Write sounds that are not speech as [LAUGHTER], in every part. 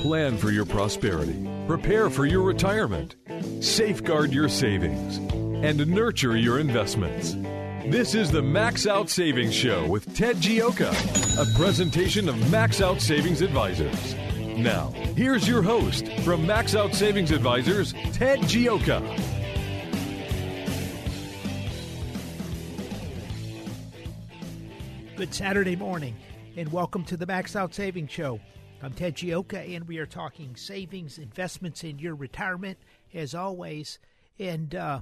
Plan for your prosperity, prepare for your retirement, safeguard your savings, and nurture your investments. This is the Max Out Savings Show with Ted Gioka, a presentation of Max Out Savings Advisors. Now, here's your host from Max Out Savings Advisors, Ted Gioka. Good Saturday morning, and welcome to the Max Out Savings Show. I'm Ted Gioka, and we are talking savings, investments in your retirement, as always. And uh,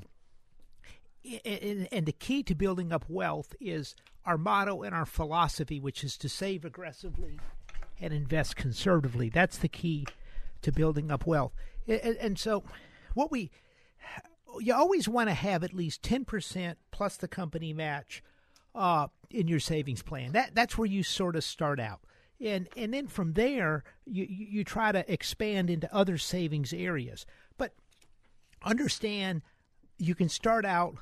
and, and the key to building up wealth is our motto and our philosophy, which is to save aggressively and invest conservatively. That's the key to building up wealth. And, and so, what we you always want to have at least ten percent plus the company match uh, in your savings plan. That that's where you sort of start out and and then from there you you try to expand into other savings areas. But understand you can start out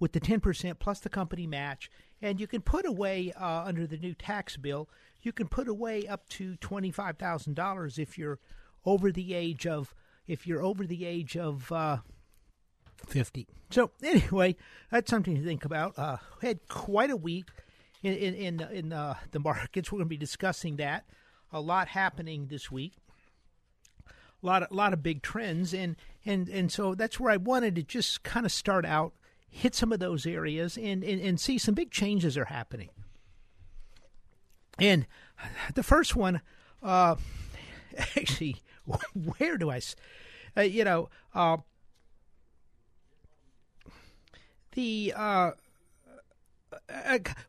with the 10% plus the company match and you can put away uh, under the new tax bill you can put away up to $25,000 if you're over the age of if you're over the age of uh, 50 so anyway that's something to think about. Uh, had quite a week in in in, uh, the [LAUGHS] markets. We're going to be discussing that. A lot happening this week. A lot of, lot of big trends, and and and so that's where I wanted to just kind of start out, hit some of those areas, and and, and see some big changes are happening. And the first one, uh, [LAUGHS] actually, [LAUGHS] where do I, uh, you know, uh, the uh,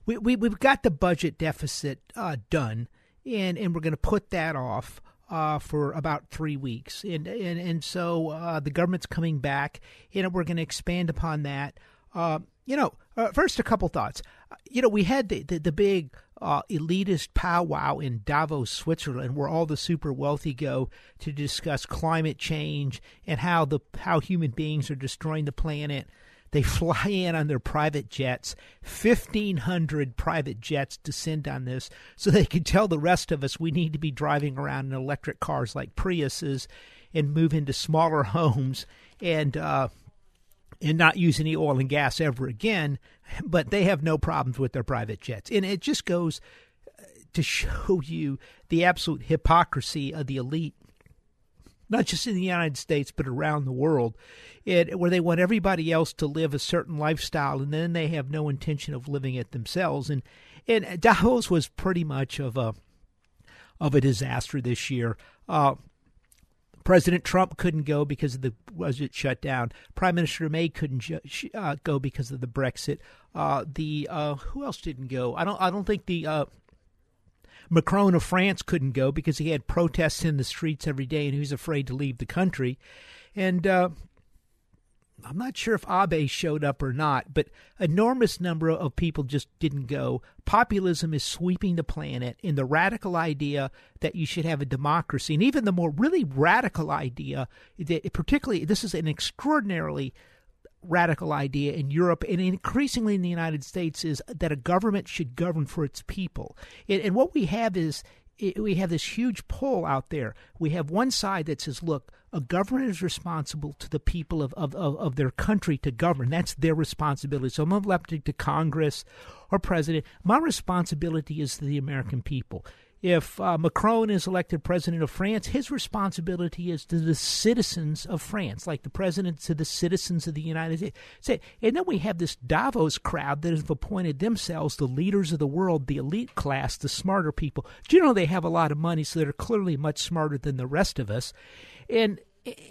we, we we've got the budget deficit uh, done, and and we're going to put that off uh, for about three weeks, and and and so uh, the government's coming back, and we're going to expand upon that. Uh, you know, uh, first a couple thoughts. You know, we had the the, the big elitist powwow in Davos, Switzerland, where all the super wealthy go to discuss climate change and how the how human beings are destroying the planet they [LAUGHS] fly in on their private jets. 1,500 private jets descend on this so they can tell the rest of us we need to be driving around in electric cars like Priuses and move into smaller [LAUGHS] homes and, uh, and not use any oil and gas ever again. But they have no problems with their private jets. And it just goes uh, to show you the absolute hypocrisy of the elite not just in the United States but around the world, it, where they want everybody else to live a certain lifestyle, and then they have no intention of living it themselves. And and Davos was pretty much of a of a disaster this year. Uh, President Trump couldn't go because of the budget shutdown. Prime Minister May couldn't uh, go because of the Brexit. Uh, the uh, who else didn't go? I don't. I don't think the uh, Macron of France couldn't go because he had protests in the streets every day and he was afraid to leave the country. And uh, I'm not sure if Abe showed up or not, but enormous number of people just didn't go. Populism is sweeping the planet in the radical idea that you should have a democracy, and even the more really radical idea that particularly this is an extraordinarily radical idea in Europe and increasingly in the United States is that a government should govern for its people. And, what we have is we have this huge pull out there. We have one side that says, look, a government is responsible to the people of, of, of, of their country to govern. That's their responsibility. So I'm elected to Congress or president. My responsibility is to the American people. If uh, Macron is elected president of France, his responsibility is to the citizens of France, like the president to the citizens of the United States. And then we have this Davos crowd that have appointed themselves the leaders of the world, the elite class, the smarter people. Do you know they have a lot of money, so they're clearly much smarter than the rest of us? And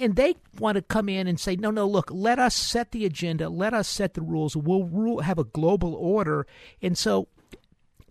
and they want to come in and say, no, no, look, let us set the agenda, let us set the rules. We'll rule, have a global order. And so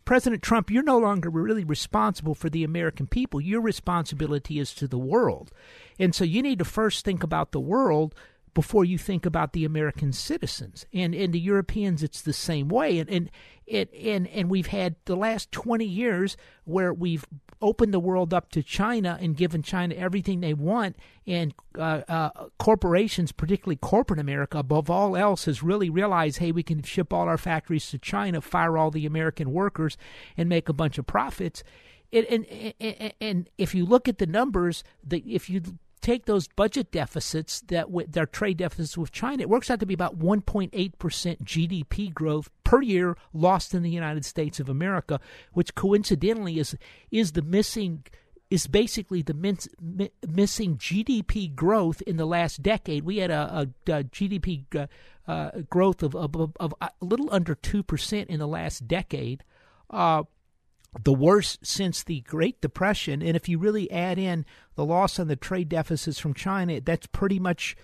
President Trump, you're no longer really responsible for the American people. Your responsibility is to the world. And so you need to first think about the world before you think about the American citizens. And in the Europeans, it's the same way. And, and, and, and, and we've had the last 20 years where we've opened the world up to China and given China everything they want. And uh, uh, corporations, particularly corporate America, above all else, has really realized hey, we can ship all our factories to China, fire all the American workers, and make a bunch of profits. And, and, and, and if you look at the numbers, the, if you take those budget deficits that with their trade deficits with China, it works out to be about 1.8% GDP growth per year lost in the United States of America, which coincidentally is is the missing is basically the min- mi- missing GDP growth in the last decade. We had a, a, a GDP uh, uh, growth of, of, of, a little under 2% in the last decade. Uh, the worst since the Great Depression. And if you really add in the loss on the trade deficits from China, that's pretty much,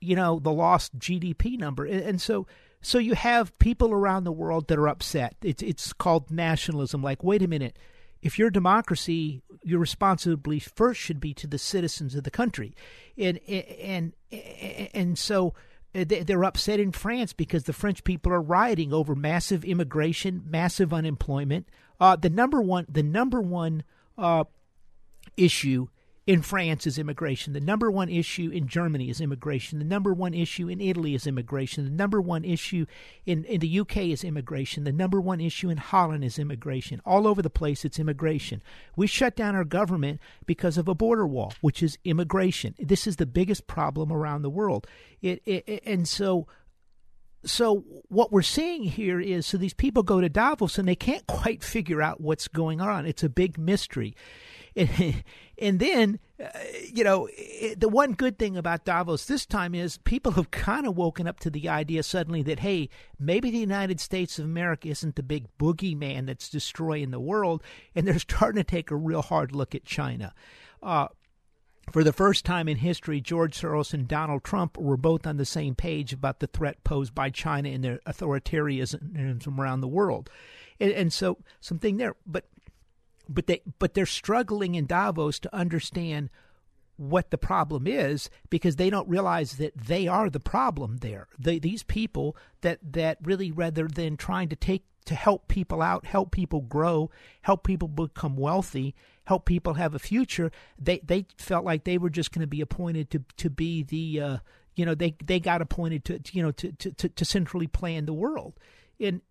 you know, the lost GDP number. And so, so you have people around the world that are upset. It's it's called nationalism. Like, wait a minute, if you're a democracy, your responsibility first should be to the citizens of the country, and and and, and so they're upset in France because the French people are rioting over massive immigration, massive unemployment, uh, the number one, the number one uh, issue in France is immigration. The number one issue in Germany is immigration. The number one issue in Italy is immigration. The number one issue in, in the UK is immigration. The number one issue in Holland is immigration. All over the place, it's immigration. We shut down our government because of a border wall, which is immigration. This is the biggest problem around the world. It, it and so so what we're seeing here is so these people go to Davos and they can't quite figure out what's going on. It's a big mystery. [LAUGHS] And, then, uh, you know, it, the one good thing about Davos this time is people have kind of woken up to the idea suddenly that, hey, maybe the United States of America isn't the big boogeyman that's destroying the world. And they're [LAUGHS] starting to take a real hard look at China. Uh, for the first time in history, George Soros and Donald Trump were both on the same page about the threat posed by China and their authoritarianism around the world, and, and so something there. But but they but they're struggling in Davos to understand what the problem is because they don't realize that they are the problem there. They, these people that that really rather than trying to take to help people out, help people grow, help people become wealthy, help people have a future. They they felt like they were just going to be appointed to to be the uh, you know they they got appointed to, to you know to, to to centrally plan the world. And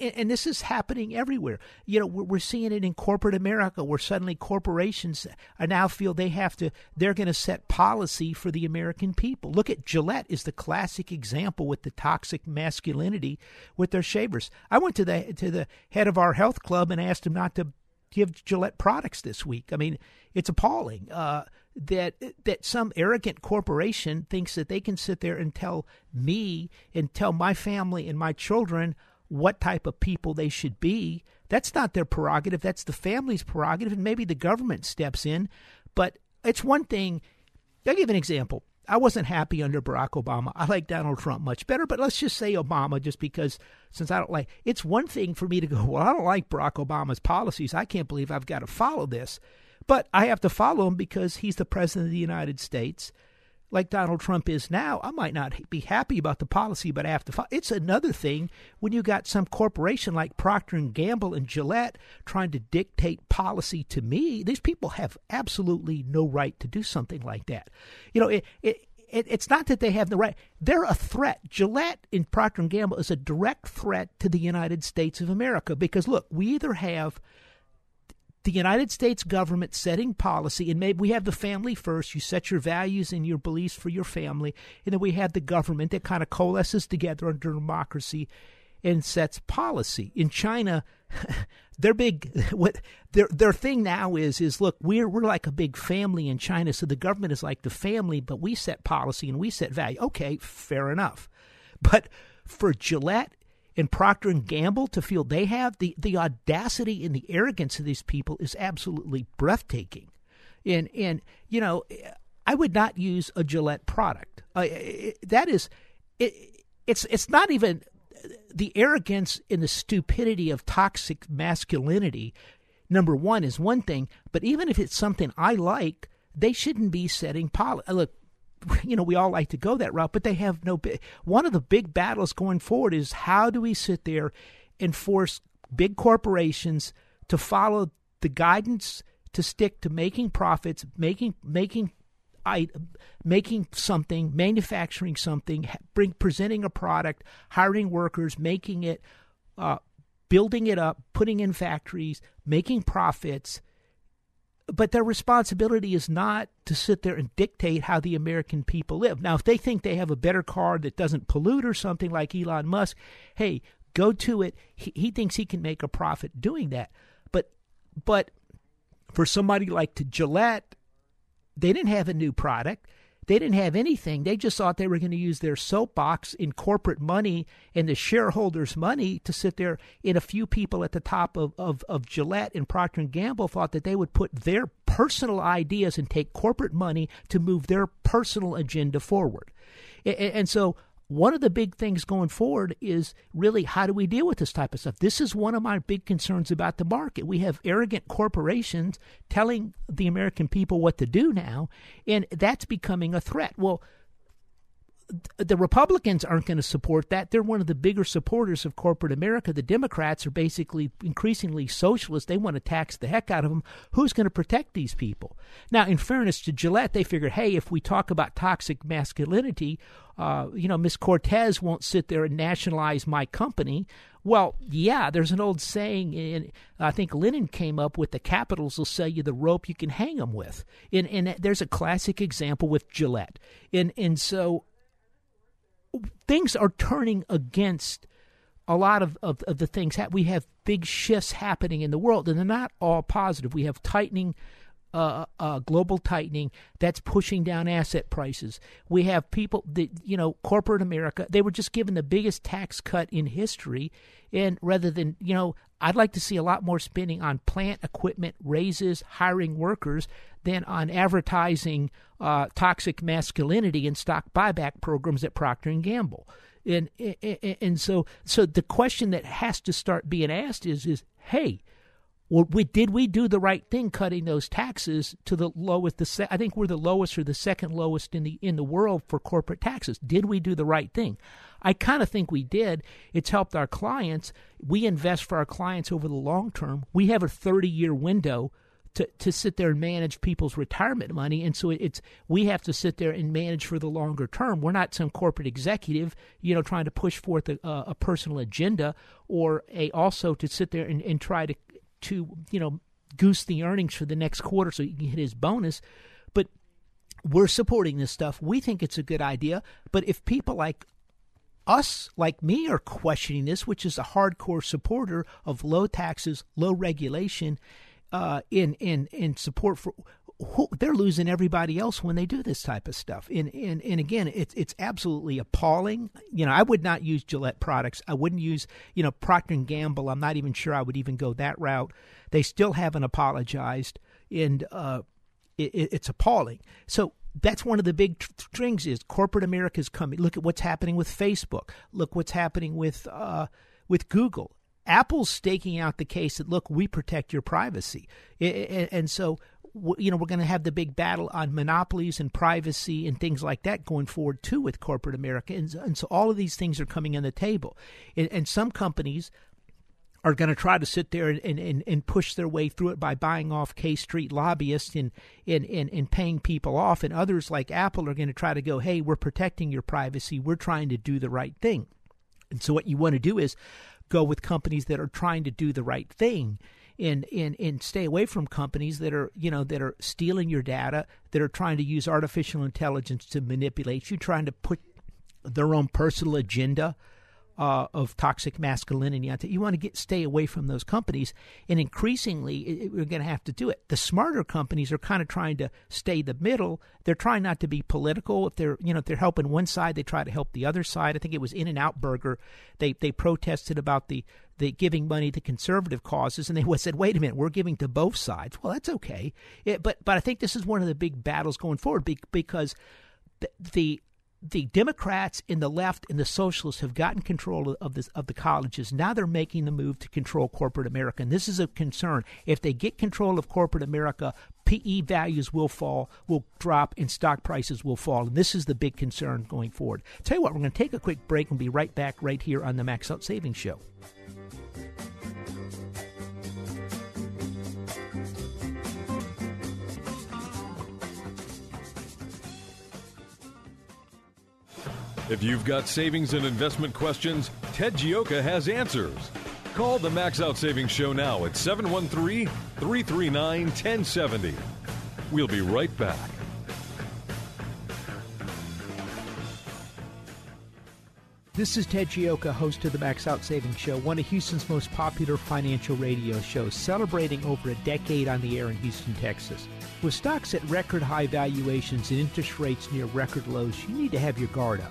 and this is happening everywhere. You know, we're seeing it in corporate America, where suddenly corporations are now feel they have to. They're going to set policy for the American people. Look at Gillette is the classic example with the toxic masculinity with their shavers. I went to the to the head of our health club and asked him not to give Gillette products this week. I mean, it's appalling uh, that that some arrogant corporation thinks that they can sit there and tell me and tell my family and my children what type of people they should be. That's not their prerogative. That's the family's prerogative, and maybe the government steps in. But it's one thing. I'll give an example. I wasn't happy under Barack Obama. I like Donald Trump much better, but let's just say Obama, just because since I don't like it's one thing for me to go, [LAUGHS] well, I don't like Barack Obama's policies. I can't believe I've got to follow this. But I have to follow him because he's the president of the United States like Donald Trump is now, I might not be happy about the policy, but I have to. Follow. It's another thing when you got some corporation like Procter and Gamble and Gillette trying to dictate policy to me. These people have absolutely no right to do something like that. You know, it, it it's not that they have the right they're a threat gillette in procter and gamble is a direct threat to the united states of america because look we either have the United States government setting policy, and maybe we have the family first. You set your values and your beliefs for your family, and then we have the government that kind of coalesces together under democracy and sets policy. In China, [LAUGHS] their big [LAUGHS] what their their thing now is is look we're we're like a big family in China, so the government is like the family, but we set policy and we set value. Okay, fair enough, but for Gillette and Procter and Gamble to feel they have the the audacity and the arrogance of these people is absolutely breathtaking, and and you know I would not use a Gillette product. Uh, that is it, it's it's not even the arrogance and the stupidity of toxic masculinity, number one, is one thing. But even if it's something I like, they shouldn't be setting policy. Look, [LAUGHS] you know, we all like to go that route, but they have no. One of the big battles going forward is how do we sit there and force big corporations to follow the guidance to stick to making profits, making making I, making something, manufacturing something, bring presenting a product, hiring workers, making it, uh, building it up, putting in factories, making profits. But their responsibility is not to sit there and dictate how the American people live. Now, if they think they have a better car that doesn't pollute or something like Elon Musk, hey, go to it. He, he thinks he can make a profit doing that. But, but for somebody like to Gillette they didn't have a new product. They didn't have anything. They just thought they were going to use their soapbox in corporate money and the shareholders' money to sit there. And a few people at the top of, of, of Gillette and Procter and Gamble thought that they would put their personal ideas and take corporate money to move their personal agenda forward. And, and so one of the big things going forward is really how do we deal with this type of stuff? This is one of my big concerns about the market. We have arrogant corporations telling the American people what to do now, and that's becoming a threat. Well, the Republicans aren't going to support that. They're one of the bigger supporters of corporate America. The Democrats are basically increasingly socialist. They want to tax the heck out of them. Who's going to protect these people? Now, in fairness to Gillette, they figured, hey, if we talk about toxic masculinity, uh, you know, Miss Cortez won't sit there and nationalize my company. Well, yeah, there's an old saying, and I think Lenin came up with the capitals will sell you the rope you can hang them with. And, and there's a classic example with Gillette. And, and so things are turning against a lot of, of, of the things. We have big shifts happening in the world, and they're not all positive. We have tightening, uh, uh, global tightening that's pushing down asset prices. We have people that, you know, corporate America, they were just given the biggest tax cut in history. And rather than, you know, I'd like to see a lot more spending on plant equipment, raises, hiring workers than on advertising uh, toxic masculinity and stock buyback programs at Procter and Gamble. And, and and so so the question that has to start being asked is is hey, well, we, did we do the right thing cutting those taxes to the lowest? The se- I think we're the lowest or the second lowest in the in the world for corporate taxes. Did we do the right thing? I kind of think we did. It's helped our clients. We invest for our clients over the long term. We have a 30 year window to, to sit there and manage people's retirement money. And so it's we have to sit there and manage for the longer term. We're not some corporate executive, you know, trying to push forth a, a personal agenda or a also to sit there and, and try to to you know goose the earnings for the next quarter so he can hit his bonus. But we're supporting this stuff. We think it's a good idea. But if people like us, like me, are questioning this, which is a hardcore supporter of low taxes, low regulation, uh, in in in support for. They're losing everybody else when they do this type of stuff. And and, and again, it's it's absolutely appalling. You know, I would not use Gillette products. I wouldn't use you know Procter and Gamble. I'm not even sure I would even go that route. They still haven't apologized, and uh, it, it's appalling. So that's one of the big strings is corporate America is coming. Look at what's happening with Facebook. Look what's happening with uh, with Google. Apple's staking out the case that look, we protect your privacy, and so you know we're going to have the big battle on monopolies and privacy and things like that going forward too with corporate America, and, and so all of these things are coming on the table, and, and some companies are going to try to sit there and, and, and push their way through it by buying off K Street lobbyists and, and, and, and paying people off. And others like Apple are going to try to go, hey, we're protecting your privacy. We're trying to do the right thing. And so what you want to do is go with companies that are trying to do the right thing and, and, and stay away from companies that are you know that are stealing your data that are trying to use artificial intelligence to manipulate you trying to put their own personal agenda uh, of toxic masculinity. You want to get stay away from those companies, and increasingly it, we're going to have to do it. The smarter companies are kind of trying to stay the middle. They're trying not to be political. If they're you know if they're helping one side, they try to help the other side. I think it was In-N-Out Burger. They they protested about the the giving money to conservative causes, and they [LAUGHS] said, "Wait a minute, we're giving to both sides." Well, that's okay, it, but but I think this is one of the big battles going forward because the, the the Democrats and the left and the socialists have gotten control of this of the colleges. Now they're making the move to control corporate America, and this is a concern. If they get control of corporate America, PE values will fall, will drop, and stock prices will fall. And this is the big concern going forward. Tell you what, we're going to take a quick break and be right back right here on the Max Out Savings Show. If you've got savings and investment questions, Ted Gioka has answers. Call the Max Out Savings Show now at 713 339 1070. We'll be right back. This is Ted Gioka, host of the Max Out Savings Show, one of Houston's most popular financial radio shows, celebrating over a decade on the air in Houston, Texas. With stocks at record high valuations and interest rates near record lows, you need to have your guard up.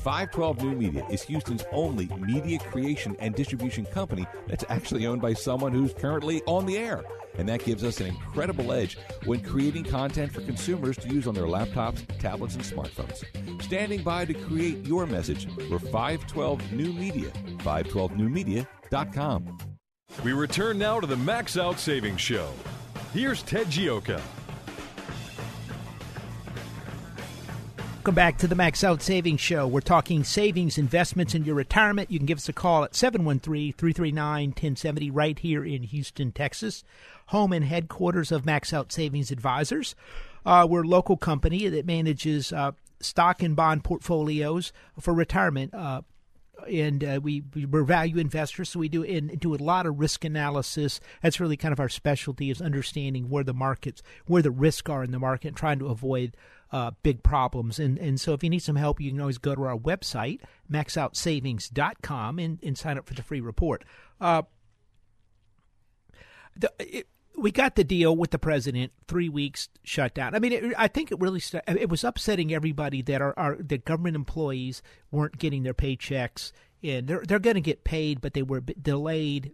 512 New Media is Houston's only media creation and distribution company that's actually owned by someone who's currently on the air. And that gives us an incredible edge when creating content for consumers to use on their laptops, tablets, and smartphones. Standing by to create your message, we're 512 New Media, 512newmedia.com. We return now to the Max Out Savings Show. Here's Ted Gioka. Welcome back to the Max Out Savings Show. We're talking savings, investments, in your retirement. You can give us a call at 713 339 1070 right here in Houston, Texas, home and headquarters of Max Out Savings Advisors. Uh, we're a local company that manages uh, stock and bond portfolios for retirement. Uh, and uh, we, we're value investors, so we do in, do a lot of risk analysis. That's really kind of our specialty is understanding where the markets, where the risks are in the market, and trying to avoid uh, big problems. And and so if you need some help, you can always go to our website, maxoutsavings.com, and, and sign up for the free report. Uh, the, it, we got the deal with the president. Three weeks shut down. I mean, it, I think it really st- it was upsetting everybody that our, our the government employees weren't getting their paychecks, and they're they're going to get paid, but they were delayed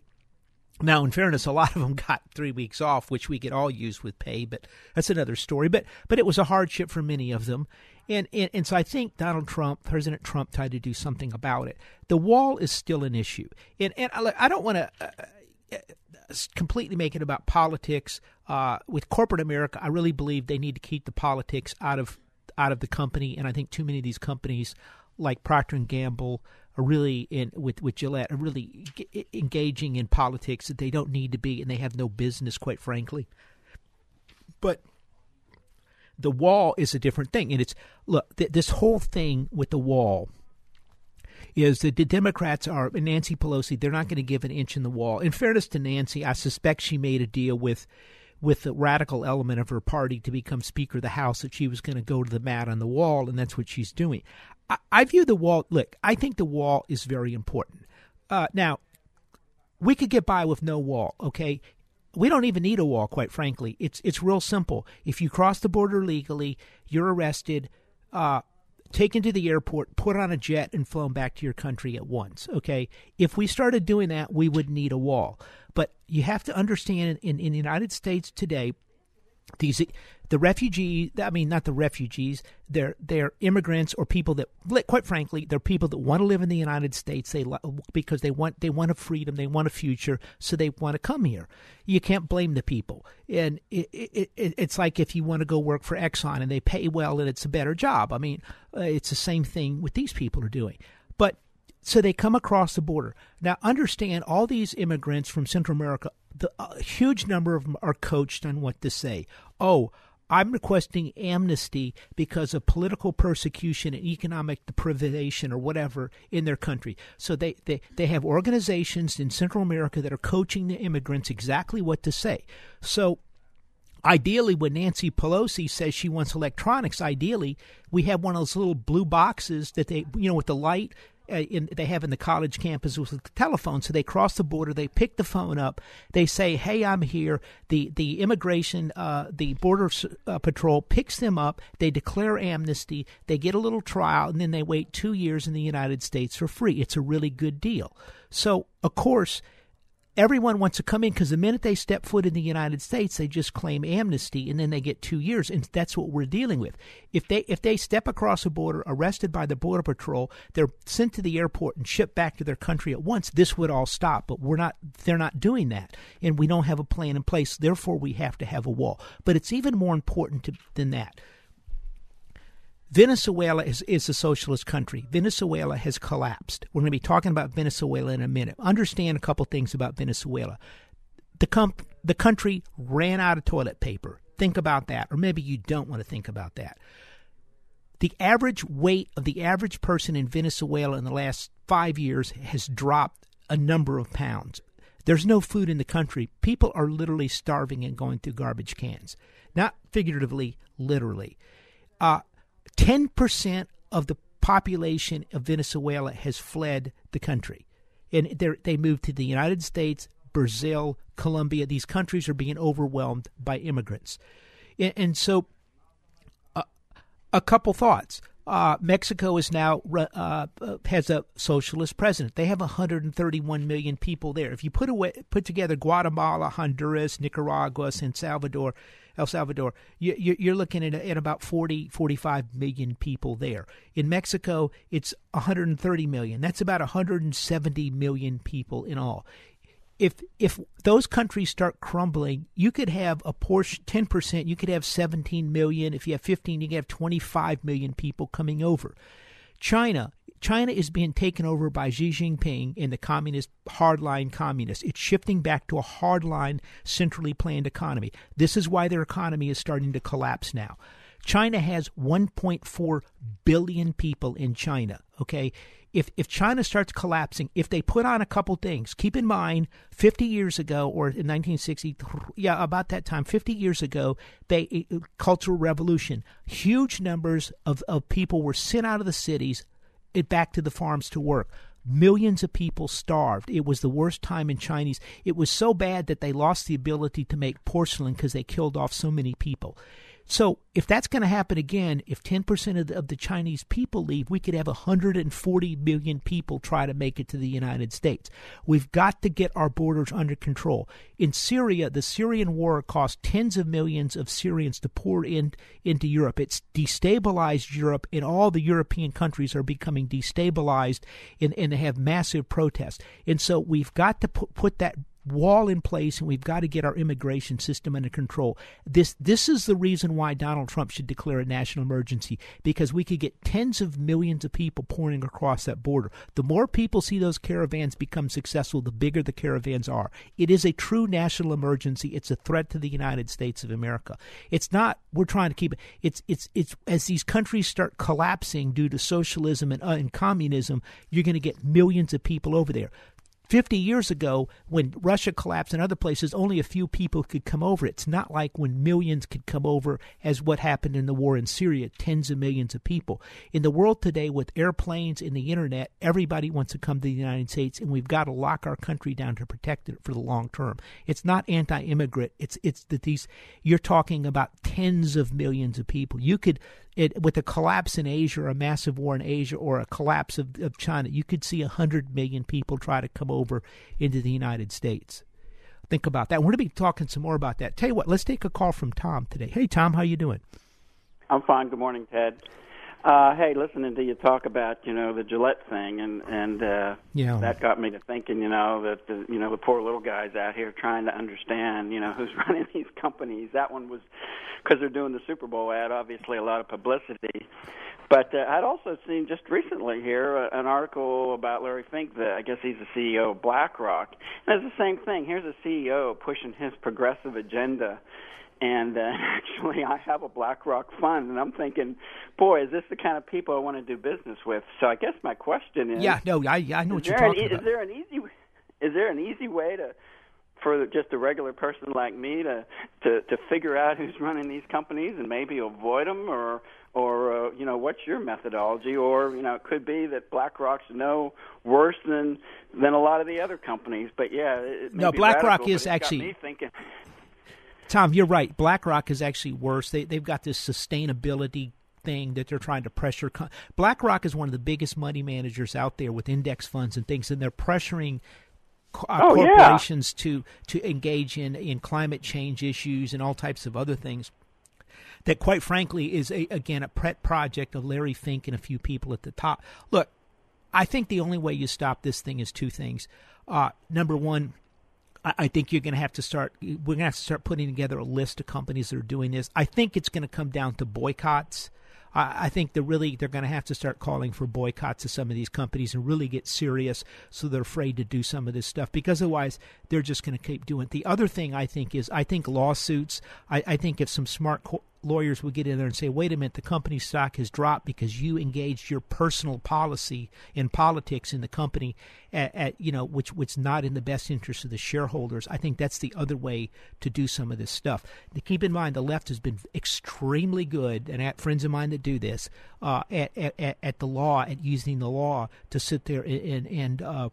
now, in fairness, a lot of them got three weeks off, which we could all use with pay, but that's another story. But but it was a hardship for many of them, and and, and so I think Donald Trump, President Trump, tried to do something about it. The wall is still an issue, and and I don't want to. Uh, uh, completely make it about politics uh, with corporate America. I really believe they need to keep the politics out of out of the company, and I think too many of these companies, like Procter and Gamble, are really in with with Gillette are really g- engaging in politics that they don't need to be, and they have no business, quite frankly. But the wall is a different thing, and it's look th- this whole thing with the wall. is that the Democrats are Nancy Pelosi. They're not going to give an inch in the wall. In fairness to Nancy, I suspect she made a deal with with the radical element of her party to become Speaker of the House that she was going to go to the mat on the wall, and that's what she's doing. I, view the wall. Look, I think the wall is very important. Uh, now, we could get by with no wall. Okay, we don't even need a wall, quite frankly. It's it's real simple. If you cross the border legally, you're arrested. Uh, taken to the airport, put on a jet, and flown back to your country at once. Okay, if we started doing that, we would need a wall. But you have to understand in, in the United States today, these the refugees i mean not the refugees they're they're immigrants or people that quite frankly they're people that want to live in the united states. They because they want they want a freedom they want a future so they want to come here. You can't blame the people. And it, it, it, it's like if you want to go work for exxon and they pay well and it's a better job. I mean uh, it's the same thing with these people are doing. But so they come across the border. Now, understand all these immigrants from Central America, the a huge number of them are coached on what to say. Oh, I'm requesting amnesty because of political persecution and economic deprivation or whatever in their country. So they, they, they have organizations in Central America that are coaching the immigrants exactly what to say. So ideally when Nancy Pelosi says she wants electronics, ideally we have one of those little blue boxes that they you know with the light in, they have in the college campus with the telephone. So they cross the border, they pick the phone up, they say, "Hey, I'm here." The the immigration, uh, the border uh, patrol picks them up. They declare amnesty. They get a little trial, and then they wait two years in the United States for free. It's a really good deal. So of course everyone wants to come in because the minute they step foot in the United States, they just claim amnesty and then they get two years, and that's what we're dealing with. If they if they step across the border, arrested by the border patrol, they're sent to the airport and shipped back to their country at once. This would all stop, but we're not. They're not doing that, and we don't have a plan in place. Therefore, we have to have a wall. But it's even more important to, than that. Venezuela is, is a socialist country. Venezuela has collapsed. We're going to be talking about Venezuela in a minute. Understand a couple things about Venezuela. The, the country ran out of toilet paper. Think about that. Or maybe you don't want to think about that. The average weight of the average person in Venezuela in the last five years has dropped a number of pounds. There's no food in the country. People are literally starving and going through garbage cans. Not figuratively, literally. Uh, 10% of the population of Venezuela has fled the country. And they moved to the United States, Brazil, Colombia. These countries are being overwhelmed by immigrants. And, and so, uh, a couple thoughts. Uh, Mexico is now uh, has a socialist president. They have 131 million people there. If you put away, put together Guatemala, Honduras, Nicaragua, San Salvador, El Salvador, you, are looking at, at about 40, 45 million people there. In Mexico, it's 130 million. That's about 170 million people in all if if those countries start crumbling, you could have a portion ten percent. You could have seventeen million. If you have fifteen, you could have twenty five million people coming over. China. China is being taken over by Xi Jinping and the communist hardline communists. It's shifting back to a hardline, centrally planned economy. This is why their economy is starting to collapse now. China has 1.4 billion people in China. Okay, if if China starts collapsing, if they put on a couple things, keep in mind, 50 years ago or in 1960, yeah, about that time, 50 years ago, they cultural revolution, huge numbers of, of people were sent out of the cities, it back to the farms to work. Millions of people starved. It was the worst time in Chinese. It was so bad that they lost the ability to make porcelain because they killed off so many people. So if that's going to happen again, if 10% of the, of the, Chinese people leave, we could have 140 million people try to make it to the United States. We've got to get our borders under control. In Syria, the Syrian war cost tens of millions of Syrians to pour in, into Europe. It's destabilized Europe, and all the European countries are becoming destabilized and, and have massive protests. And so we've got to put, put that wall in place and we've got to get our immigration system under control. This this is the reason why Donald Trump should declare a national emergency because we could get tens of millions of people pouring across that border. The more people see those caravans become successful, the bigger the caravans are. It is a true national emergency. It's a threat to the United States of America. It's not we're trying to keep it. It's it's it's as these countries start collapsing due to socialism and, uh, and communism, you're going to get millions of people over there. 50 years ago, when Russia collapsed and other places, only a few people could come over. It's not like when millions could come over, as what happened in the war in Syria, tens of millions of people. In the world today, with airplanes and the internet, everybody wants to come to the United States, and we've got to lock our country down to protect it for the long term. It's not anti-immigrant. It's it's that these you're talking about tens of millions of people. You could it, with a collapse in Asia or a massive war in Asia or a collapse of, of China, you could see 100 million people try to come over into the United States. Think about that. We're going to be talking some more about that. Tell you what, let's take a call from Tom today. Hey, Tom, how you doing? I'm fine. Good morning, Ted. Uh, hey, listening to you talk about you know the Gillette thing, and and uh, yeah. that got me to thinking, you know, that the, you know the poor little guys out here trying to understand, you know, who's [LAUGHS] running these companies. That one was because they're doing the Super Bowl ad, obviously a lot of publicity. But uh, I'd also seen just recently here uh, an article about Larry Fink. That I guess he's the CEO of BlackRock, and it's the same thing. Here's a CEO pushing his progressive agenda and uh, [LAUGHS] actually I have a BlackRock fund, and I'm thinking, boy, is this the kind of people I want to do business with? So I guess my question is, yeah, no, I I know what you're talking an, about. Is there an easy is there an easy way to for just a regular person like me to to to figure out who's running these companies and maybe avoid them or or uh, you know what's your methodology or you know it could be that BlackRock's no worse than than a lot of the other companies but yeah no BlackRock radical, is actually thinking Tom, you're right. BlackRock is actually worse. They they've got this sustainability thing that they're trying to pressure. BlackRock is one of the biggest money managers out there with index funds and things, and they're pressuring uh, oh, corporations yeah. to to engage in in climate change issues and all types of other things. That, quite frankly, is a, again a pet project of Larry Fink and a few people at the top. Look, I think the only way you stop this thing is two things. Uh, number one, I think you're going to have to start. We're going to have to start putting together a list of companies that are doing this. I think it's going to come down to boycotts. I, think they're really they're going to have to start calling for boycotts of some of these companies and really get serious. So they're afraid to do some of this stuff because otherwise they're just going to keep doing it. The other thing I think is I think lawsuits. I, I think if some smart co- lawyers would get in there and say, wait a minute, the company stock has dropped because you engaged your personal policy in politics in the company at, at you know, which which not in the best interest of the shareholders. I think that's the other way to do some of this stuff. To keep in mind, the left has been extremely good, and at friends of mine that do this, uh, at, at, at the law, at using the law to sit there and, and uh,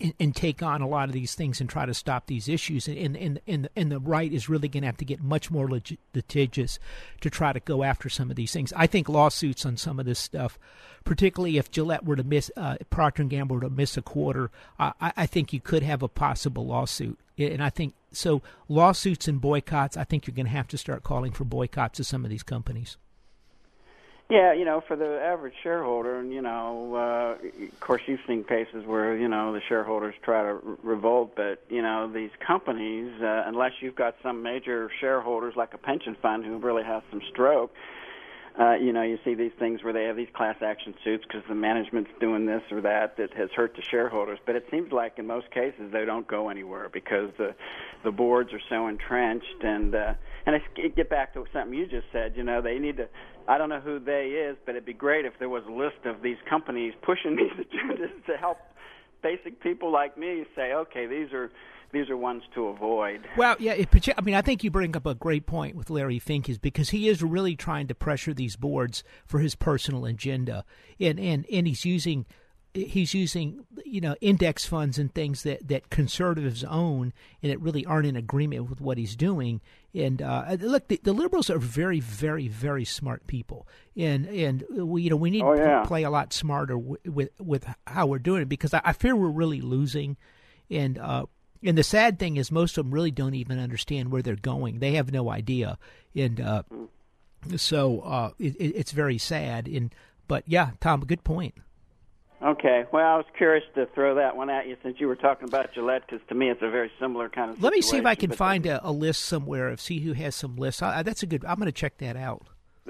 and, and, take on a lot of these things and try to stop these issues. And and and, and the right is really going to have to get much more litigious to try to go after some of these things. I think lawsuits on some of this stuff, particularly if Gillette were to miss, uh, Procter and Gamble were to miss a quarter, I, I think you could have a possible lawsuit. And I think so. Lawsuits and boycotts. I think you're going to have to start calling for boycotts of some of these companies. Yeah, you know, for the average shareholder, and you know, uh, of course, you've seen cases where you know the shareholders try to re- revolt, but you know, these companies, uh, unless you've got some major shareholders like a pension fund who really has some stroke, uh, you know, you see these things where they have these class action suits because the management's doing this or that that has hurt the shareholders. But it seems like in most cases they don't go anywhere because the the boards are so entrenched. And uh, and I get back to something you just said. You know, they need to. I don't know who they is, but it'd be great if there was a list of these companies pushing [LAUGHS] these agendas to help basic people like me say, okay, these are these are ones to avoid. Well, yeah, it, I mean, I think you bring up a great point with Larry Fink is because he is really trying to pressure these boards for his personal agenda, and and and he's using he's using you know index funds and things that that conservatives own and that really aren't in agreement with what he's doing and uh, look the, the, liberals are very very very smart people and and we you know we need oh, yeah. to play a lot smarter with, with, with how we're doing it because I, I fear we're really losing and uh, and the sad thing is, most of them really don't even understand where they're going. They have no idea, and uh, so uh, it, it's very sad. And but yeah, Tom, good point. Okay. Well, I was curious to throw that one at you since you were talking about Gillette, because to me it's a very similar kind of. Let me see if I can find a, a list somewhere of see who has some lists. I, that's a good. I'm going to check that out.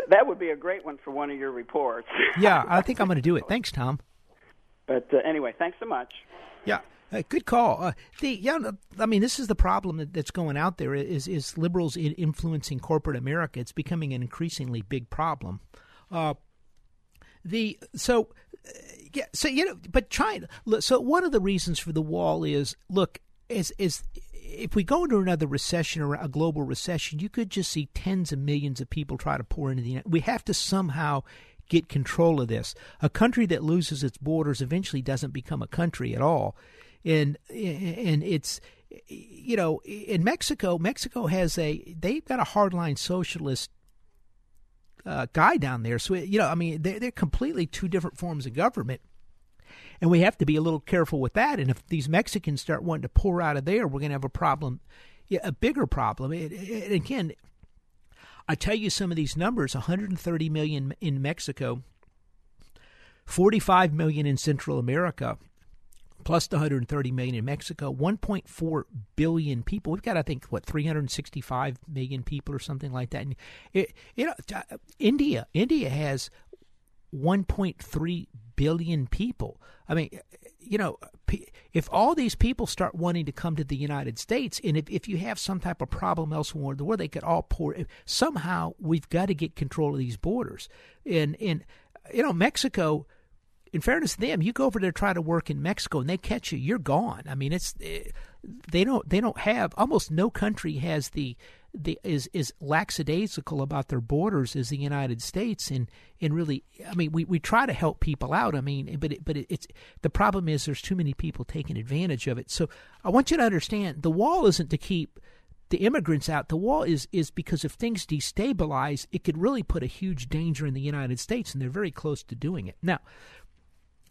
That would be a great one for one of your reports. Yeah, I [LAUGHS] think I'm going to do it. Thanks, Tom. But uh, anyway, thanks so much. Yeah. Uh, good call. Uh, the yeah, I mean, this is the problem that, that's going out there is is liberals in influencing corporate America. It's becoming an increasingly big problem. Uh, the so uh, yeah, so you know, but China. So one of the reasons for the wall is look is is if we go into another recession or a global recession, you could just see tens of millions of people try to pour into the. United. We have to somehow get control of this. A country that loses its borders eventually doesn't become a country at all, and and it's you know in Mexico, Mexico has a they've got a hardline socialist uh, guy down there. So you know, I mean, they're, they're completely two different forms of government. And we have to be a little careful with that. And if these Mexicans start wanting to pour out of there, we're going to have a problem, a bigger problem. It, it, again, I tell you some of these numbers 130 million in Mexico, 45 million in Central America, plus the 130 million in Mexico, 1.4 billion people. We've got, I think, what 365 million people or something like that. And it, you uh, know, India, India has 1.3 billion people. I mean, you know, if all these people start wanting to come to the United States, and if, if you have some type of problem elsewhere in the world, they could all pour. Somehow, we've got to get control of these borders. And and you know, Mexico. In fairness to them, you go over there try to work in Mexico, and they catch you, you're gone. I mean, it's eh, they don't they don't have almost no country has the the, is is lackadaisical about their borders as the United States, and and really, I mean, we, we try to help people out. I mean, but it, but it, it's the problem is there's too many people taking advantage of it. So I want you to understand the wall isn't to keep the immigrants out. The wall is is because if things destabilize, it could really put a huge danger in the United States, and they're very close to doing it now.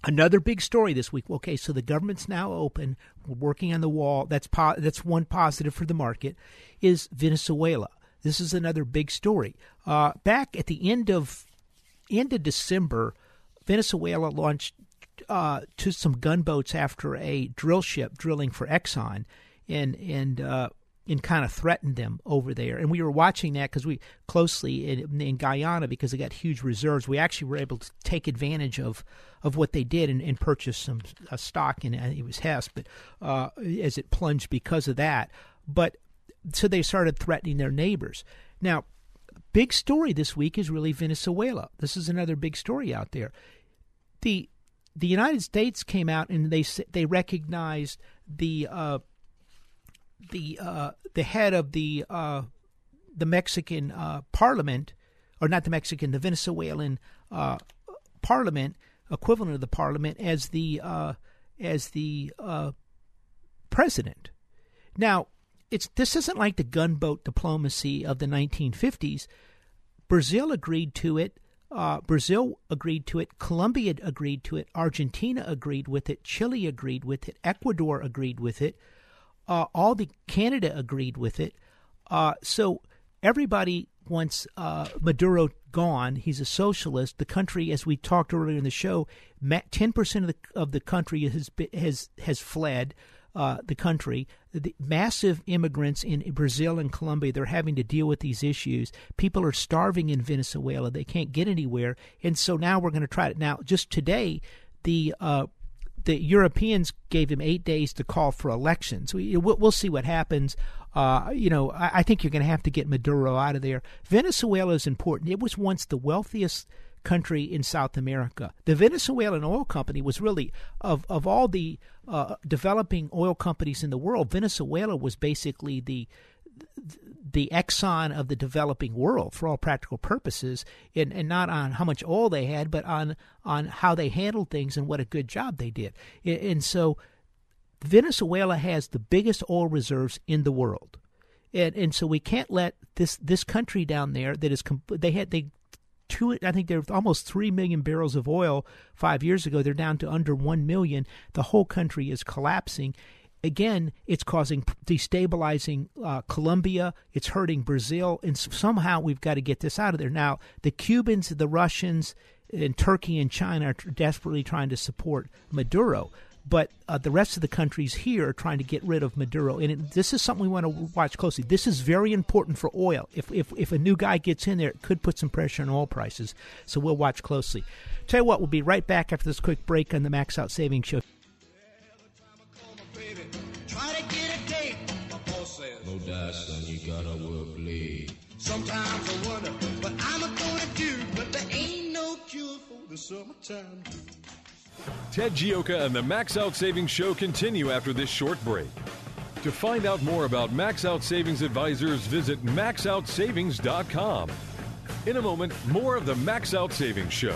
Another big story this week. Okay, so the government's now open. We're working on the wall. That's po- that's one positive for the market. Is Venezuela? This is another big story. Uh, back at the end of end of December, Venezuela launched uh, to some gunboats after a drill ship drilling for Exxon, and and uh, and kind of threatened them over there. And we were watching that because we closely in, in, Guyana because they got huge reserves. We actually were able to take advantage of of what they did and, and purchase some uh, stock in it was Hess, but uh, as it plunged because of that. But so they started threatening their neighbors. Now, big story this week is really Venezuela. This is another big story out there. the The United States came out and they they recognized the uh, the uh, the head of the uh, the Mexican uh, Parliament, or not the Mexican, the Venezuelan uh, Parliament, equivalent of the Parliament, as the uh, as the uh, president. Now, it's this isn't like the gunboat diplomacy of the 1950s. Brazil agreed to it. Uh, Brazil agreed to it. Colombia agreed to it. Argentina agreed with it. Chile agreed with it. Ecuador agreed with it uh, all the Canada agreed with it. Uh, so everybody wants uh, Maduro gone. He's a socialist. The country, as we talked earlier in the show, ten percent of the of the country has has has fled. Uh, the country, the massive immigrants in Brazil and Colombia, they're having to deal with these issues. People are starving in Venezuela; they can't get anywhere, and so now we're going to try it. Now, just today, the uh, the Europeans gave him eight days to call for elections. We, will we'll see what happens. Uh, you know, I, I think you're going to have to get Maduro out of there. Venezuela is important. It was once the wealthiest country in South America. The Venezuelan oil company was really of of all the uh, developing oil companies in the world. Venezuela was basically the the Exxon of the developing world for all practical purposes, and, and not on how much oil they had, but on on how they handled things and what a good job they did. And so, Venezuela has the biggest oil reserves in the world, and and so we can't let this this country down there that is they had they two I think they're almost three million barrels of oil five years ago. They're down to under one million. The whole country is collapsing again, it's causing destabilizing uh, Colombia. It's hurting Brazil, and somehow we've got to get this out of there. Now, the Cubans, the Russians, and Turkey and China are desperately trying to support Maduro but uh, the rest of the countries here are trying to get rid of Maduro. And it, this is something we want to watch closely. This is very important for oil. If, if, if a new guy gets in there, it could put some pressure on oil prices. So we'll watch closely. Tell you what, we'll be right back after this quick break on the Max Out Savings Show. No dice, son, you gotta work late. Sometimes I wonder what I'm gonna do, but there ain't no cure for the summertime. Ted Gioka and the Max Out Savings Show continue after this short break. To find out more about Max Out Savings Advisors, visit maxoutsavings.com. In a moment, more of the Max Out Savings Show.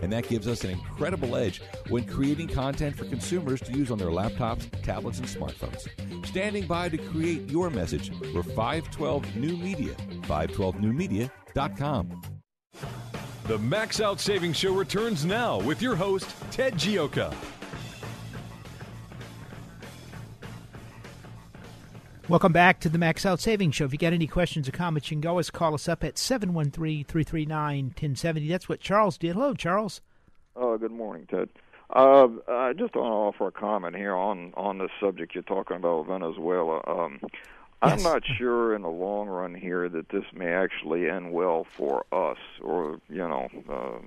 And that gives us an incredible edge when creating content for consumers to use on their laptops, tablets, and smartphones. Standing by to create your message, we're 512 New Media. 512newmedia.com. The Max Out Savings Show returns now with your host, Ted Gioka. Welcome back to the Max Out Savings Show. If you got any questions or comments, you can always call us up at 713 339 1070. That's what Charles did. Hello, Charles. Oh, good morning, Ted. Uh, I just want to offer a comment here on on this subject you're talking about Venezuela. Um, I'm not sure in the long run here that this may actually end well for us, or you know, uh,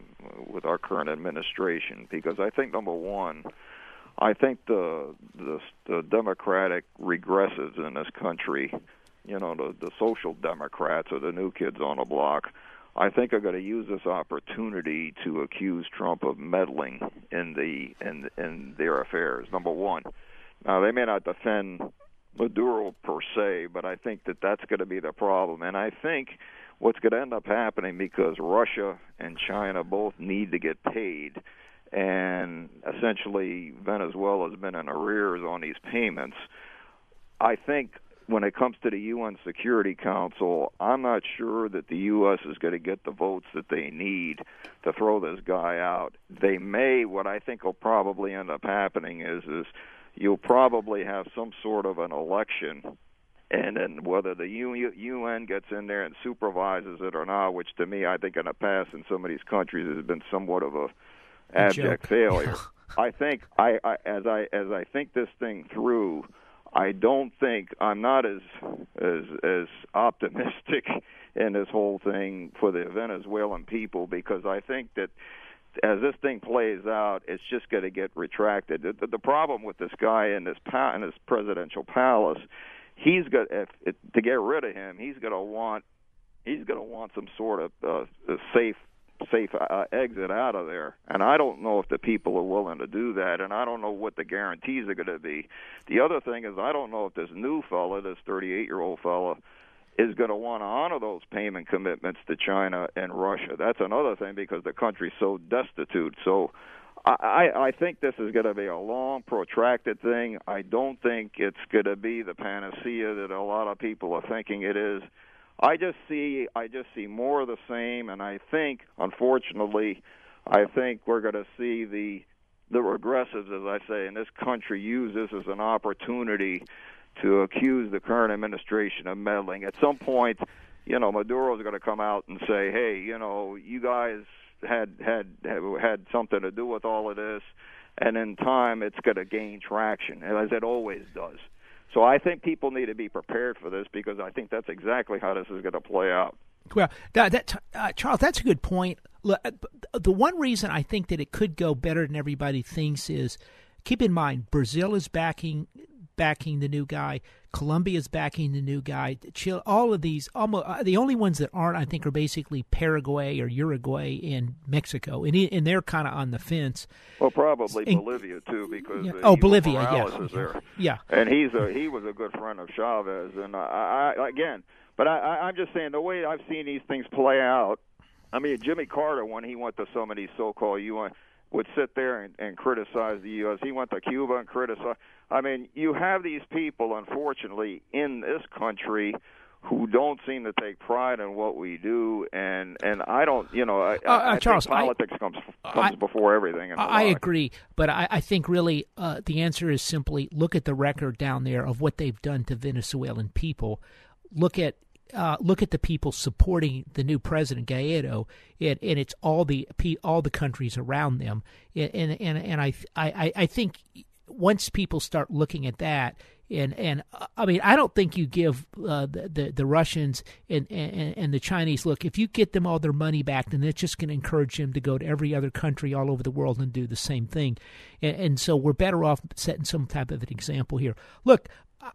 with our current administration, because I think number one, I think the the, the Democratic regressives in this country, you know, the the social Democrats or the new kids on the block, I think are going to use this opportunity to accuse Trump of meddling in the in in their affairs. Number one, now they may not defend Maduro per se, but I think that that's going to be the problem. And I think what's going to end up happening because Russia and China both need to get paid, and essentially Venezuela has been in arrears on these payments. I think when it comes to the UN Security Council, I'm not sure that the U.S. is going to get the votes that they need to throw this guy out. They may. What I think will probably end up happening is is you'll probably have some sort of an election and then whether the UN gets in there and supervises it or not, which to me I think in the past in some of these countries has been somewhat of a abject failure. [LAUGHS] I think I, I as I as I think this thing through, I don't think I'm not as as as optimistic [LAUGHS] in this whole thing for the Venezuelan people because I think that as this thing plays out, it's just going to get retracted. The, the problem with this guy in this pa- in this presidential palace, he's got if, if, to get rid of him, he's going to want he's going to want some sort of uh, safe safe uh, exit out of there. And I don't know if the people are willing to do that, and I don't know what the guarantees are going to be. The other thing is, I don't know if this new fella, this 38 year old fella, is going to want to honor those payment commitments to China and Russia. That's another thing because the country's so destitute. So I, I think this is going to be a long, protracted thing. I don't think it's going to be the panacea that a lot of people are thinking it is. I just see I just see more of the same, and I think, unfortunately, I think we're going to see the the regressives, as I say, in this country use this as an opportunity to accuse the current administration of meddling. At some point, you know, Maduro's going to come out and say, "Hey, you know, you guys had had had something to do with all of this, and in time it's going to gain traction, as it always does. So I think people need to be prepared for this because I think that's exactly how this is going to play out. Well, that, that uh, Charles, that's a good point. Uh, the one reason I think that it could go better than everybody thinks is keep in mind Brazil is backing backing the new guy. Colombia's backing the new guy. Chile, all of these, almost uh, the only ones that aren't, I think, are basically Paraguay or Uruguay and Mexico, and, he, and they're kind of on the fence. Well, probably and, Bolivia too, because yeah. oh, Bolivia, Morales yeah, is there. yeah, and he's a he was a good friend of Chavez, and I, I again, but I, I, I'm just saying the way I've seen these things play out. I mean, Jimmy Carter, when he went to so many so-called UN would sit there and, and criticize the U.S. He went to Cuba and criticized. I mean, you have these people, unfortunately, in this country who don't seem to take pride in what we do, and and I don't, you know, I, uh, uh, I Charles, think politics I, comes comes I, before everything. I agree, but I, I think really uh, the answer is simply look at the record down there of what they've done to Venezuelan people. Look at uh, look at the people supporting the new president Guaido, and, and it's all the all the countries around them, and and and I I I think once people start looking at that, and and I mean I don't think you give uh, the, the, the Russians and, and and the Chinese look if you get them all their money back, then it's just going to encourage them to go to every other country all over the world and do the same thing, and, and so we're better off setting some type of an example here. Look,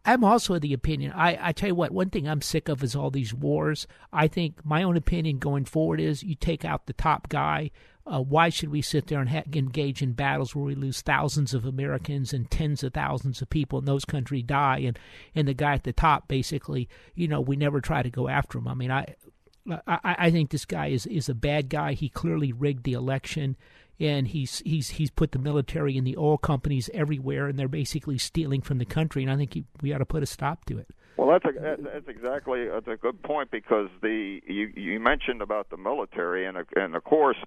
I'm also of the opinion. I, I tell you what, one thing I'm sick of is all these wars. I think my own opinion going forward is you take out the top guy. Uh, why should we sit there and ha- engage in battles where we lose thousands of Americans and tens of thousands of people in those countries die, and and the guy at the top basically, you know, we never try to go after him. I mean, I I, I think this guy is is a bad guy. He clearly rigged the election and he's he's he's put the military and the oil companies everywhere, and they're basically stealing from the country. And I think he, we ought to put a stop to it. Well, that's a, that's exactly that's a good point because the you you mentioned about the military and and of course,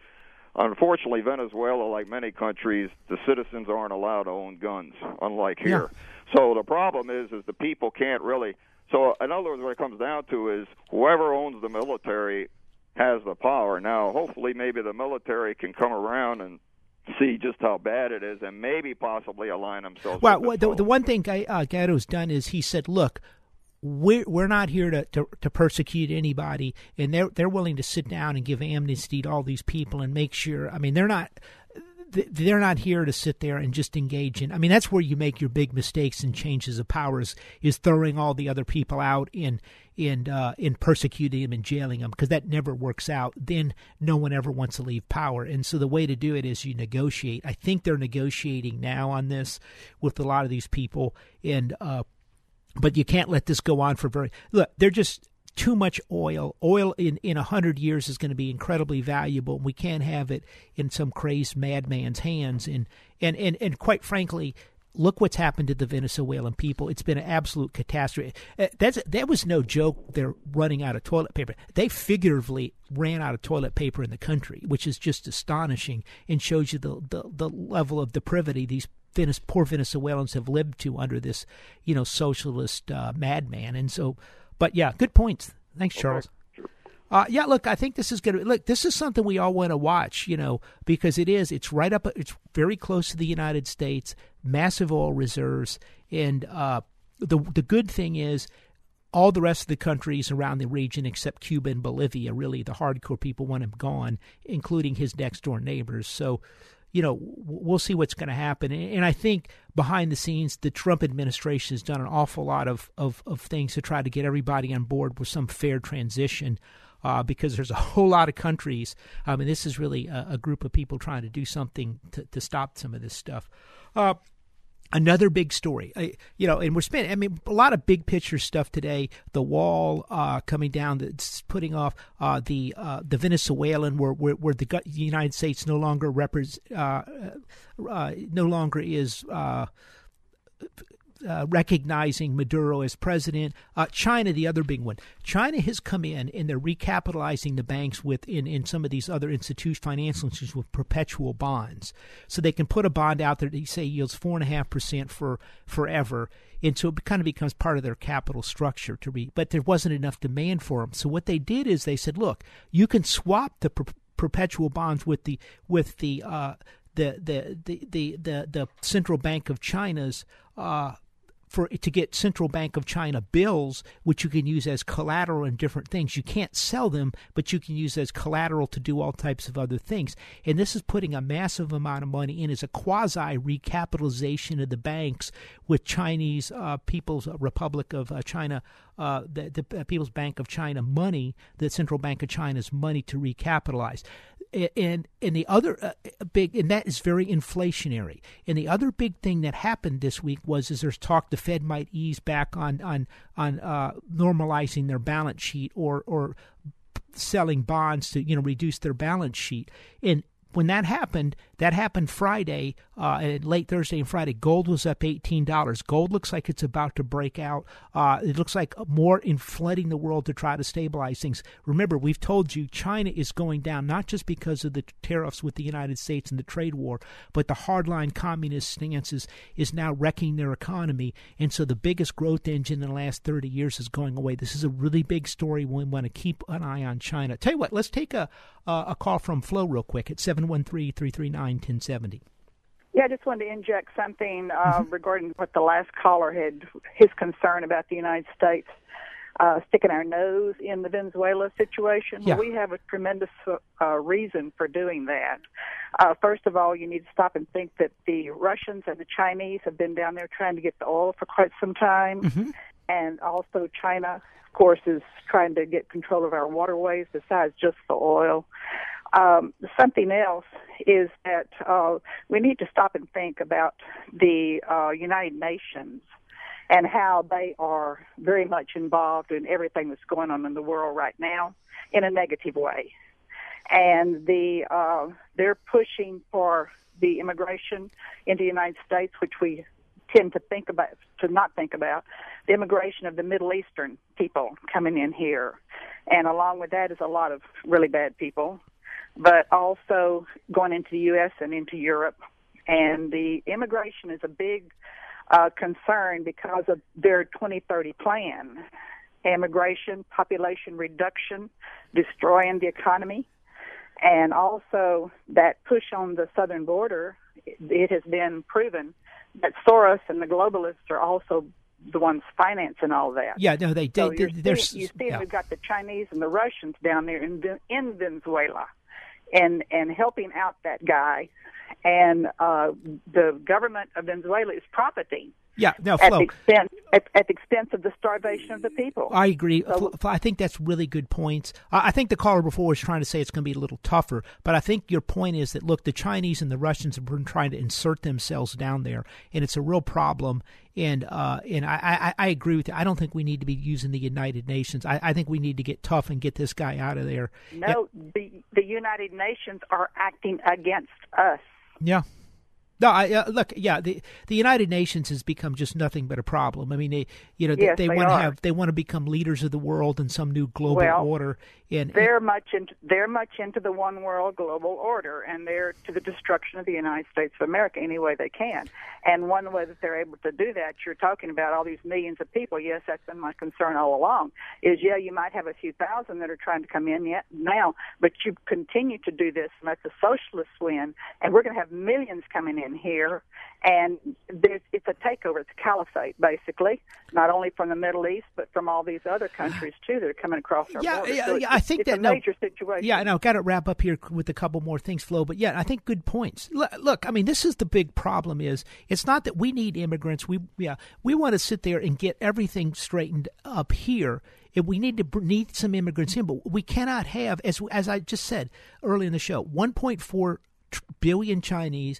unfortunately, Venezuela, like many countries, the citizens aren't allowed to own guns, unlike here. Yeah. So the problem is is the people can't really. So in other words, what it comes down to is whoever owns the military has the power. Now, hopefully, maybe the military can come around and see just how bad it is, and maybe possibly align themselves. Well, the, the one thing Guy, uh, Guaido's done is he said, "Look, we're we're not here to, to, to persecute anybody, and they're they're willing to sit down and give amnesty to all these people and make sure. I mean, they're not they're not here to sit there and just engage in. I mean, that's where you make your big mistakes and changes of powers is throwing all the other people out in in uh, in persecuting them and jailing them because that never works out. Then no one ever wants to leave power, and so the way to do it is you negotiate. I think they're negotiating now on this with a lot of these people, and uh, but you can't let this go on for very. Look, they're just too much oil. Oil in in a hundred years is going to be incredibly valuable. We can't have it in some crazed madman's hands. And and and and quite frankly, look what's happened to the Venezuelan people. It's been an absolute catastrophe. Uh, that's that was no joke. They're running out of toilet paper. They figuratively ran out of toilet paper in the country, which is just astonishing and shows you the the, the level of depravity these poor Venezuelans have lived to under this, you know, socialist uh, madman. And so but yeah, good points. Thanks, Charles. Uh, yeah, look, I think this is going to look. This is something we all want to watch, you know, because it is. It's right up. It's very close to the United States. Massive oil reserves, and uh, the the good thing is, all the rest of the countries around the region, except Cuba and Bolivia, really the hardcore people want him gone, including his next door neighbors. So, you know, we'll see what's going to happen. And I think behind the scenes, the Trump administration has done an awful lot of, of, of things to try to get everybody on board with some fair transition. uh, because there's a whole lot of countries. I mean, this is really a, a group of people trying to do something to, to stop some of this stuff. Uh, Another big story, uh, you know, and we're spending. I mean, a lot of big picture stuff today. The wall uh, coming down, that's putting off uh, the uh, the Venezuelan, where, where, where the United States no longer represents, uh, uh, no longer is uh, recognizing Maduro as president. Uh, China, the other big one. China has come in and they're recapitalizing the banks with in, in some of these other institutions, financial institutions with perpetual bonds. So they can put a bond out there that say yields four and a half percent for forever. And so it kind of becomes part of their capital structure to be, but there wasn't enough demand for them. So what they did is they said, look, you can swap the per- perpetual bonds with the with the uh, the, the, the, the, the, the central bank of China's uh, for to get central bank of china bills which you can use as collateral in different things. You can't sell them but you can use as collateral to do all types of other things. And this is putting a massive amount of money in as a quasi recapitalization of the banks with chinese uh, people's republic of uh, china uh, the, the people's bank of china money the central bank of china's money to recapitalize and and the other uh, big and that is very inflationary. And the other big thing that happened this week was is there's talk the Fed might ease back on on on uh, normalizing their balance sheet or or selling bonds to you know reduce their balance sheet. And when that happened, that happened Friday, uh, late Thursday and Friday. Gold was up eighteen dollars. Gold looks like it's about to break out. Uh, it looks like more in flooding the world to try to stabilize things. Remember, we've told you China is going down not just because of the tariffs with the United States and the trade war, but the hardline communist stances is now wrecking their economy, and so the biggest growth engine in the last thirty years is going away. This is a really big story. We want to keep an eye on China. Tell you what, let's take a uh, a call from Flo real quick at 713 339 1070. Yeah, I just wanted to inject something uh, Mm-hmm. regarding what the last caller had his concern about the United States uh, sticking our nose in the Venezuela situation. Yeah. We have a tremendous uh, reason for doing that. Uh, first of all, you need to stop and think that the Russians and the Chinese have been down there trying to get the oil for quite some time, Mm-hmm. and also China, of course, is trying to get control of our waterways besides just the oil. Um, something else is that uh, we need to stop and think about the uh, United Nations and how they are very much involved in everything that's going on in the world right now in a negative way. And the uh, they're pushing for the immigration into the United States, which we tend to think about to not think about the immigration of the Middle Eastern people coming in here, and along with that is a lot of really bad people, but also going into the U.S. and into Europe, and the immigration is a big uh, concern because of their 2030 plan. Immigration, population reduction, destroying the economy, and also that push on the southern border. It has been proven that Soros and the globalists are also the ones financing all that. Yeah, no, they So did. seeing, you see, yeah. we've got the Chinese and the Russians down there in in Venezuela, and and helping out that guy, and uh, the government of Venezuela is profiting yeah, no, at the expense at, at the expense of the starvation of the people. I agree. So- I think that's really good points. I I think the caller before was trying to say it's going to be a little tougher, but I think your point is that look, the Chinese and the Russians have been trying to insert themselves down there, and it's a real problem. And uh, and I, I, I agree with you. I don't think we need to be using the United Nations. I, I think we need to get tough and get this guy out of there. No, the the United Nations are acting against us. Yeah. No, I uh, look. Yeah, the the United Nations has become just nothing but a problem. I mean, they you know Yes, they, they want to have they want to become leaders of the world in some new global Well, order. And They're much into they're much into the one world global order, and they're to the destruction of the United States of America any way they can. And one way that they're able to do that, you're talking about all these millions of people. Yes, that's been my concern all along. Is yeah, you might have a few thousand that are trying to come in yet now, but you continue to do this, and that's a socialist win. And we're going to have millions coming in here, and there's, it's a takeover. It's a caliphate, basically, not only from the Middle East, but from all these other countries too that are coming across our Yeah, border. yeah, So yeah, I think it's that- a no. major situation. Yeah, no, got to wrap up here with a couple more things, Flo. But yeah, I think good points. Look, look, I mean, this is the big problem: is it's not that we need immigrants. We yeah, we want to sit there and get everything straightened up here. if we need to need some immigrants in, but we cannot have, as as I just said early in the show, 1.4 billion Chinese,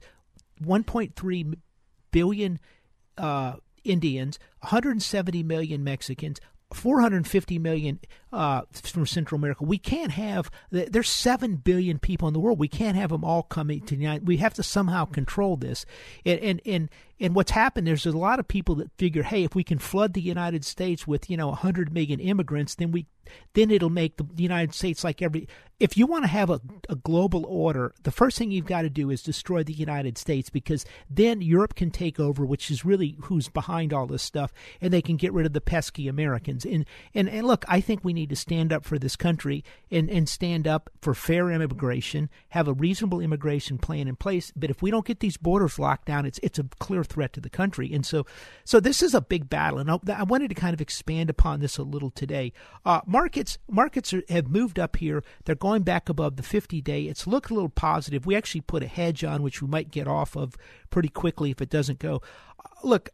1.3 billion uh, Indians, 170 million Mexicans, 450 million uh, from Central America. We can't have there's seven billion people in the world. We can't have them all coming to the United. We have to somehow control this. And and and and what's happened? There's a lot of people that figure, hey, if we can flood the United States with you know 100 million immigrants, then we then it'll make the United States like every. If you want to have a, a global order, the first thing you've got to do is destroy the United States because then Europe can take over, which is really who's behind all this stuff, and they can get rid of the pesky Americans. And and and look, I think we need to stand up for this country and and stand up for fair immigration, have a reasonable immigration plan in place. But if we don't get these borders locked down, it's it's a clear threat to the country. And so so this is a big battle, and I, I wanted to kind of expand upon this a little today. Uh, markets markets are, have moved up here. They're going back above the 50 day. It's looked a little positive. We actually put a hedge on, which we might get off of pretty quickly if it doesn't go. Look,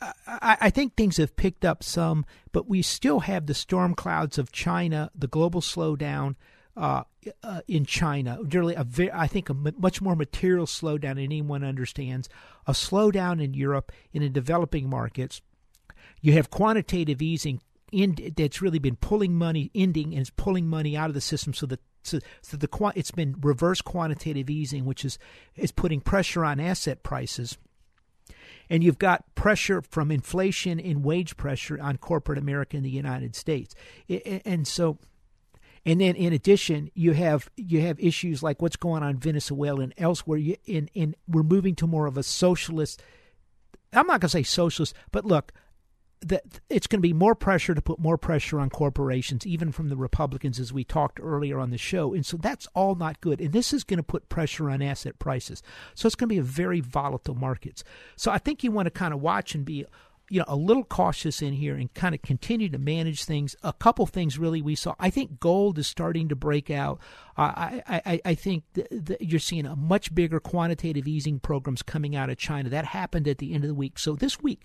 I, I, think things have picked up some, but we still have the storm clouds of China, the global slowdown uh, uh, in China. Really, a very, I think a much more material slowdown than anyone understands. A slowdown in Europe, in the developing markets. You have quantitative easing in, that's really been pulling money, ending, and it's pulling money out of the system so that so, so the it's been reverse quantitative easing, which is is putting pressure on asset prices. And you've got pressure from inflation and wage pressure on corporate America in the United States. And so and then in addition, you have you have issues like what's going on in Venezuela and elsewhere. In in we're moving to more of a socialist. I'm not going to say socialist, but look, that it's going to be more pressure to put more pressure on corporations, even from the Republicans, as we talked earlier on the show. And so that's all not good. And this is going to put pressure on asset prices. So it's going to be a very volatile markets. So I think you want to kind of watch and be you know a little cautious in here and kind of continue to manage things. A couple things really we saw. I think gold is starting to break out. Uh, I, I I think th- th- you're seeing a much bigger quantitative easing programs coming out of China. That happened at the end of the week. So this week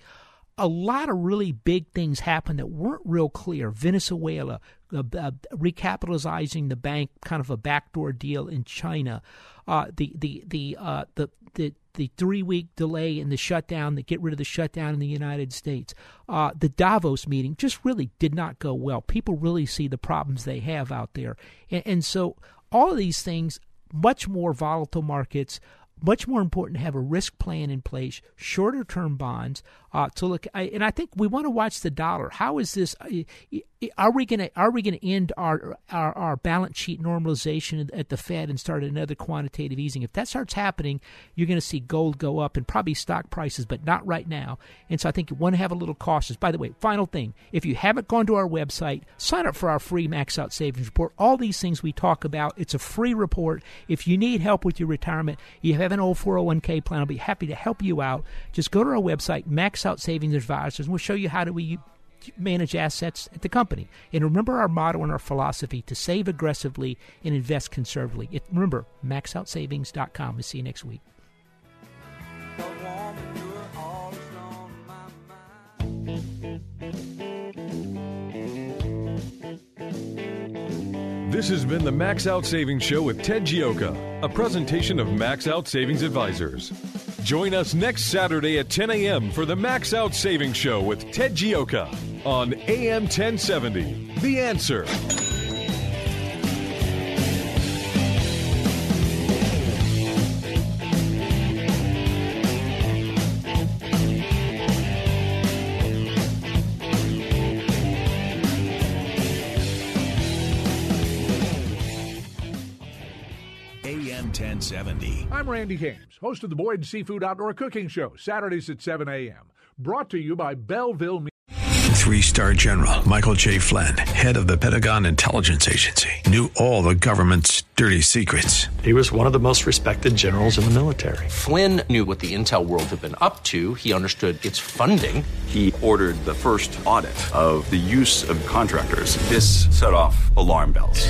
a lot of really big things happened that weren't real clear. Venezuela, uh, uh, recapitalizing the bank, kind of a backdoor deal in China, uh, the the the uh, the the the three week delay in the shutdown, the get rid of the shutdown in the United States, uh, the Davos meeting just really did not go well. People really see the problems they have out there, and, and so all of these things, much more volatile markets much more important to have a risk plan in place, shorter term bonds uh, to look. And I think we want to watch the dollar. How is this? Uh, are we going to are we going to end our, our, our balance sheet normalization at the Fed and start another quantitative easing? If that starts happening, you're going to see gold go up and probably stock prices, but not right now. And so I think you want to have a little cautious. By the way, final thing: if you haven't gone to our website, sign up for our free Max Out Savings Report. All these things we talk about, it's a free report. If you need help with your retirement, you have an old 401k plan. I'll be happy to help you out. Just go to our website, Max Out Savings Advisors, and we'll show you how do we manage assets at the company. And remember our motto and our philosophy to save aggressively and invest conservatively. It, remember, maxoutsavings.com. We'll see you next week. This has been the Max Out Savings Show with Ted Gioka, a presentation of Max Out Savings Advisors. Join us next Saturday at 10 a.m. for the Max Out Savings Show with Ted Gioka on AM 1070. The answer. I'm Randy Hames, host of the Boyd Seafood Outdoor Cooking Show, Saturdays at 7 a.m. Brought to you by Belleville. Three star general Michael J. Flynn, head of the Pentagon Intelligence Agency, knew all the government's dirty secrets. He was one of the most respected generals in the military. Flynn knew what the intel world had been up to, he understood its funding. He ordered the first audit of the use of contractors. This set off alarm bells.